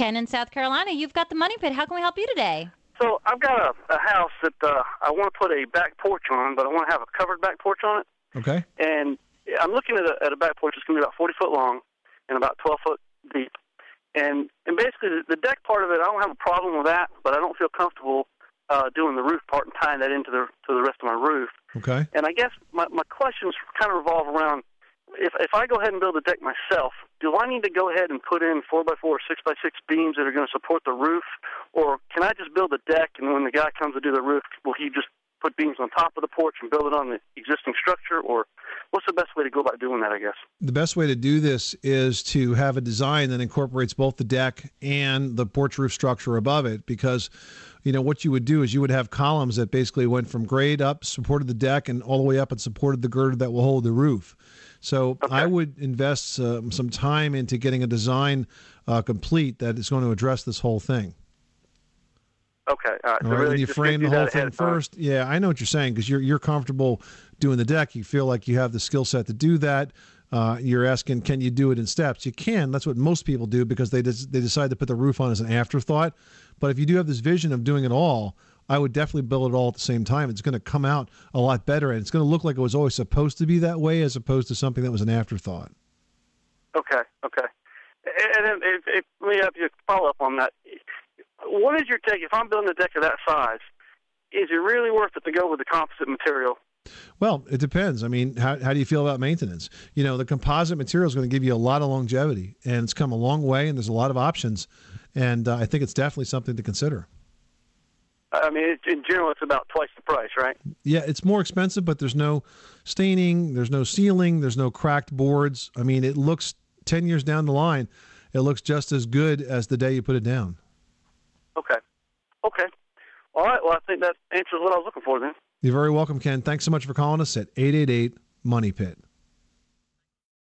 Ken in South Carolina, you've got the money pit. How can we help you today? So I've got a, a house that uh, I want to put a back porch on, but I want to have a covered back porch on it. Okay. And I'm looking at a, at a back porch that's going to be about 40 foot long and about 12 foot deep. And and basically the, the deck part of it, I don't have a problem with that, but I don't feel comfortable uh, doing the roof part and tying that into the to the rest of my roof. Okay. And I guess my my questions kind of revolve around if if I go ahead and build a deck myself, do I need to go ahead and put in four by four or six by six beams that are going to support the roof, or can I just build a deck and when the guy comes to do the roof, will he just put beams on top of the porch and build it on the existing structure, or what's the best way to go about doing that? I guess. The best way to do this is to have a design that incorporates both the deck and the porch roof structure above it because you know what you would do is you would have columns that basically went from grade up supported the deck and all the way up and supported the girder that will hold the roof so Okay. i would invest um, some time into getting a design uh, complete that is going to address this whole thing Okay. All right. all so right, really when you frame the whole thing first, yeah, I know what you're saying because you're you're comfortable doing the deck. You feel like you have the skill set to do that. Uh, you're asking, can you do it in steps? You can. That's what most people do because they des- they decide to put the roof on as an afterthought. But if you do have this vision of doing it all, I would definitely build it all at the same time. It's going to come out a lot better, and it's going to look like it was always supposed to be that way, as opposed to something that was an afterthought. Okay, okay. And if, if, let me have you follow up on that. What is your take? If I'm building a deck of that size, is it really worth it to go with the composite material? Well, it depends. I mean, how, how do you feel about maintenance? You know, the composite material is going to give you a lot of longevity, and it's come a long way, and there's a lot of options. And uh, I think it's definitely something to consider. I mean, it, in general, it's about twice the price, right? Yeah, it's more expensive, but there's no staining, there's no sealing, there's no cracked boards. I mean, it looks 10 years down the line, it looks just as good as the day you put it down. Okay, okay. All right. Well, I think that answers what I was looking for then. You're very welcome, Ken. Thanks so much for calling us at 888 Money Pit.